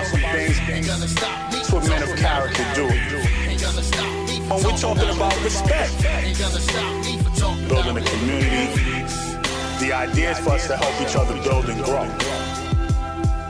I'm gonna talking talk about some things what men of character do. When we're talking about respect, building a community, the idea is for us to help each other build and grow.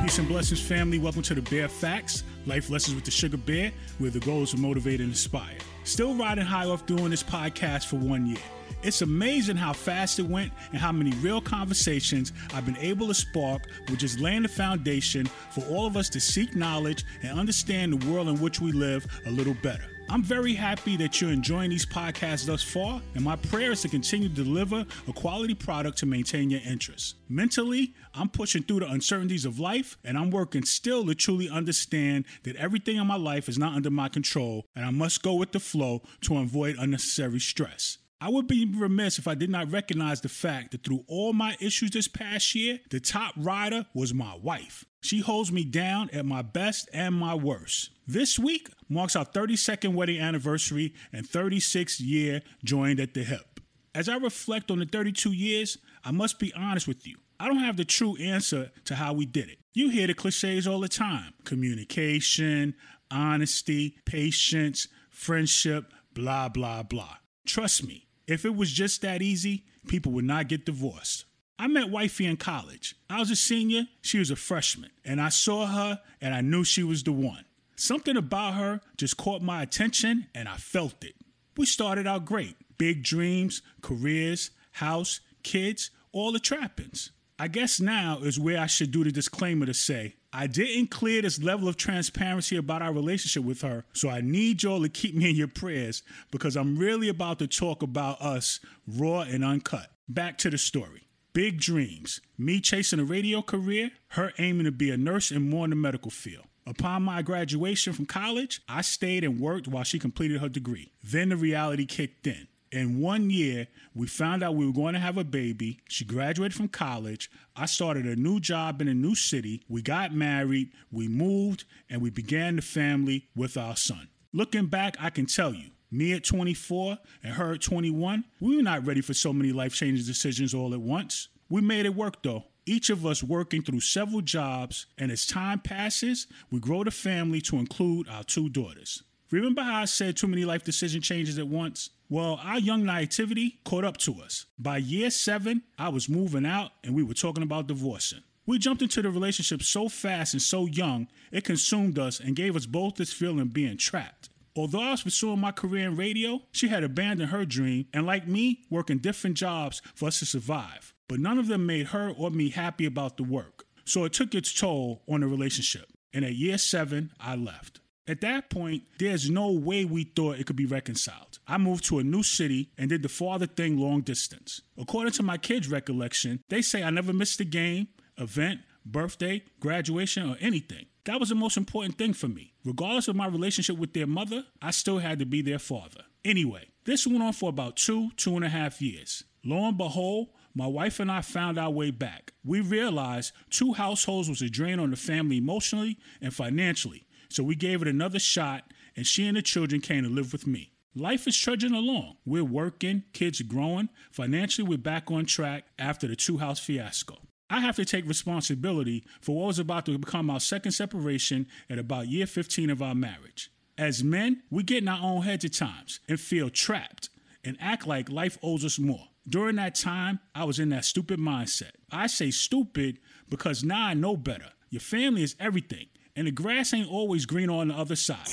Peace and blessings, family. Welcome to the Bear Facts, Life Lessons with the Sugar Bear, where the goal is to motivate and inspire. Still riding high off doing this podcast for one year. It's amazing how fast it went and how many real conversations I've been able to spark, which is laying the foundation for all of us to seek knowledge and understand the world in which we live a little better. I'm very happy that you're enjoying these podcasts thus far, and my prayer is to continue to deliver a quality product to maintain your interest. Mentally, I'm pushing through the uncertainties of life, and I'm working still to truly understand that everything in my life is not under my control, and I must go with the flow to avoid unnecessary stress. I would be remiss if I did not recognize the fact that through all my issues this past year, the top rider was my wife. She holds me down at my best and my worst. This week marks our 32nd wedding anniversary and 36th year joined at the hip. As I reflect on the 32 years, I must be honest with you. I don't have the true answer to how we did it. You hear the cliches all the time communication, honesty, patience, friendship, blah, blah, blah. Trust me, if it was just that easy, people would not get divorced. I met wifey in college. I was a senior, she was a freshman, and I saw her and I knew she was the one. Something about her just caught my attention and I felt it. We started out great big dreams, careers, house, kids, all the trappings. I guess now is where I should do the disclaimer to say, I didn't clear this level of transparency about our relationship with her, so I need y'all to keep me in your prayers because I'm really about to talk about us raw and uncut. Back to the story. Big dreams. Me chasing a radio career, her aiming to be a nurse and more in the medical field. Upon my graduation from college, I stayed and worked while she completed her degree. Then the reality kicked in. In one year, we found out we were going to have a baby. She graduated from college. I started a new job in a new city. We got married, we moved, and we began the family with our son. Looking back, I can tell you, me at 24 and her at 21, we were not ready for so many life changing decisions all at once. We made it work though. Each of us working through several jobs, and as time passes, we grow the family to include our two daughters. Remember how I said too many life decision changes at once? Well, our young naivety caught up to us. By year seven, I was moving out and we were talking about divorcing. We jumped into the relationship so fast and so young, it consumed us and gave us both this feeling of being trapped. Although I was pursuing my career in radio, she had abandoned her dream and, like me, working different jobs for us to survive. But none of them made her or me happy about the work. So it took its toll on the relationship. And at year seven, I left. At that point, there's no way we thought it could be reconciled. I moved to a new city and did the father thing long distance. According to my kids' recollection, they say I never missed a game, event, birthday, graduation, or anything. That was the most important thing for me. Regardless of my relationship with their mother, I still had to be their father. Anyway, this went on for about two, two and a half years. Lo and behold, my wife and I found our way back. We realized two households was a drain on the family emotionally and financially, so we gave it another shot, and she and the children came to live with me. Life is trudging along. We're working, kids growing. Financially, we're back on track after the two house fiasco. I have to take responsibility for what was about to become our second separation at about year 15 of our marriage. As men, we get in our own heads at times and feel trapped and act like life owes us more. During that time, I was in that stupid mindset. I say stupid because now I know better. Your family is everything, and the grass ain't always green on the other side.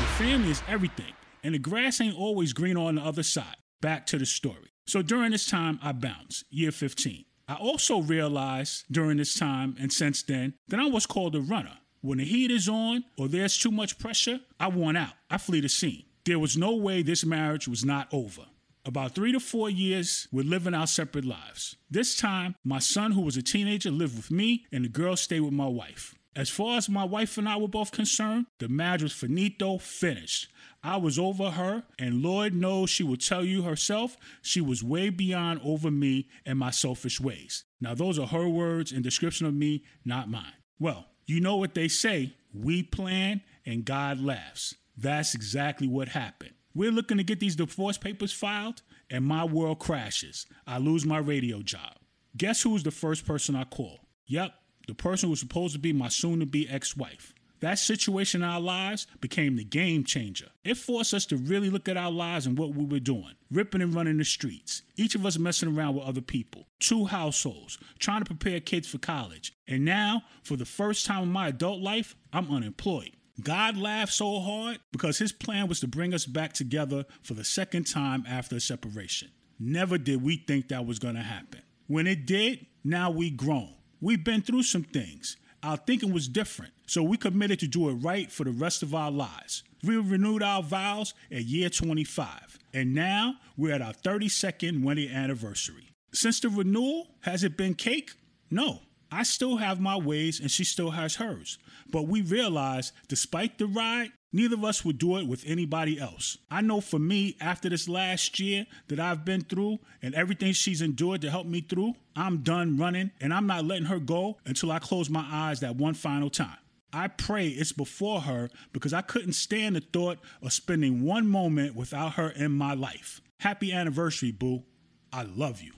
Your family is everything, and the grass ain't always green on the other side. Back to the story. So during this time, I bounced, year 15. I also realized during this time and since then that I was called a runner. When the heat is on or there's too much pressure, I want out. I flee the scene. There was no way this marriage was not over. About three to four years, we're living our separate lives. This time, my son, who was a teenager, lived with me, and the girl stayed with my wife. As far as my wife and I were both concerned, the marriage was finito, finished. I was over her, and Lord knows she will tell you herself she was way beyond over me and my selfish ways. Now, those are her words and description of me, not mine. Well, you know what they say we plan and God laughs. That's exactly what happened. We're looking to get these divorce papers filed, and my world crashes. I lose my radio job. Guess who's the first person I call? Yep, the person who was supposed to be my soon to be ex wife. That situation in our lives became the game changer. It forced us to really look at our lives and what we were doing, ripping and running the streets, each of us messing around with other people, two households, trying to prepare kids for college. And now, for the first time in my adult life, I'm unemployed. God laughed so hard because his plan was to bring us back together for the second time after separation. Never did we think that was going to happen. When it did, now we grown. We've been through some things. Our thinking was different, so we committed to do it right for the rest of our lives. We renewed our vows at year 25, and now we're at our 32nd wedding anniversary. Since the renewal, has it been cake? No. I still have my ways and she still has hers. But we realized, despite the ride, neither of us would do it with anybody else. I know for me, after this last year that I've been through and everything she's endured to help me through, I'm done running and I'm not letting her go until I close my eyes that one final time. I pray it's before her because I couldn't stand the thought of spending one moment without her in my life. Happy anniversary, boo. I love you.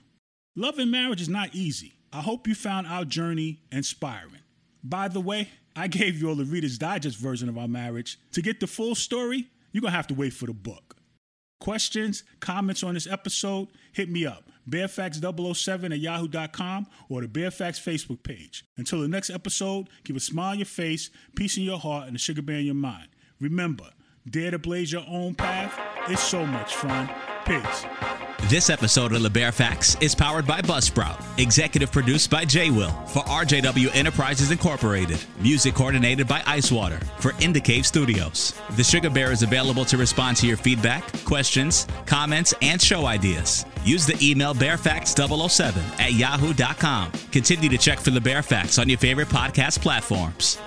Love and marriage is not easy. I hope you found our journey inspiring. By the way, I gave you all the Reader's Digest version of our marriage. To get the full story, you're going to have to wait for the book. Questions, comments on this episode, hit me up. Bearfacts007 at yahoo.com or the Bearfacts Facebook page. Until the next episode, keep a smile on your face, peace in your heart, and a sugar bear in your mind. Remember, dare to blaze your own path. It's so much fun. Peace. This episode of The Facts is powered by Buzzsprout, executive produced by J Will for RJW Enterprises Incorporated, music coordinated by Icewater for Indicave Studios. The Sugar Bear is available to respond to your feedback, questions, comments, and show ideas. Use the email bearfacts007 at yahoo.com. Continue to check for The Bear Facts on your favorite podcast platforms.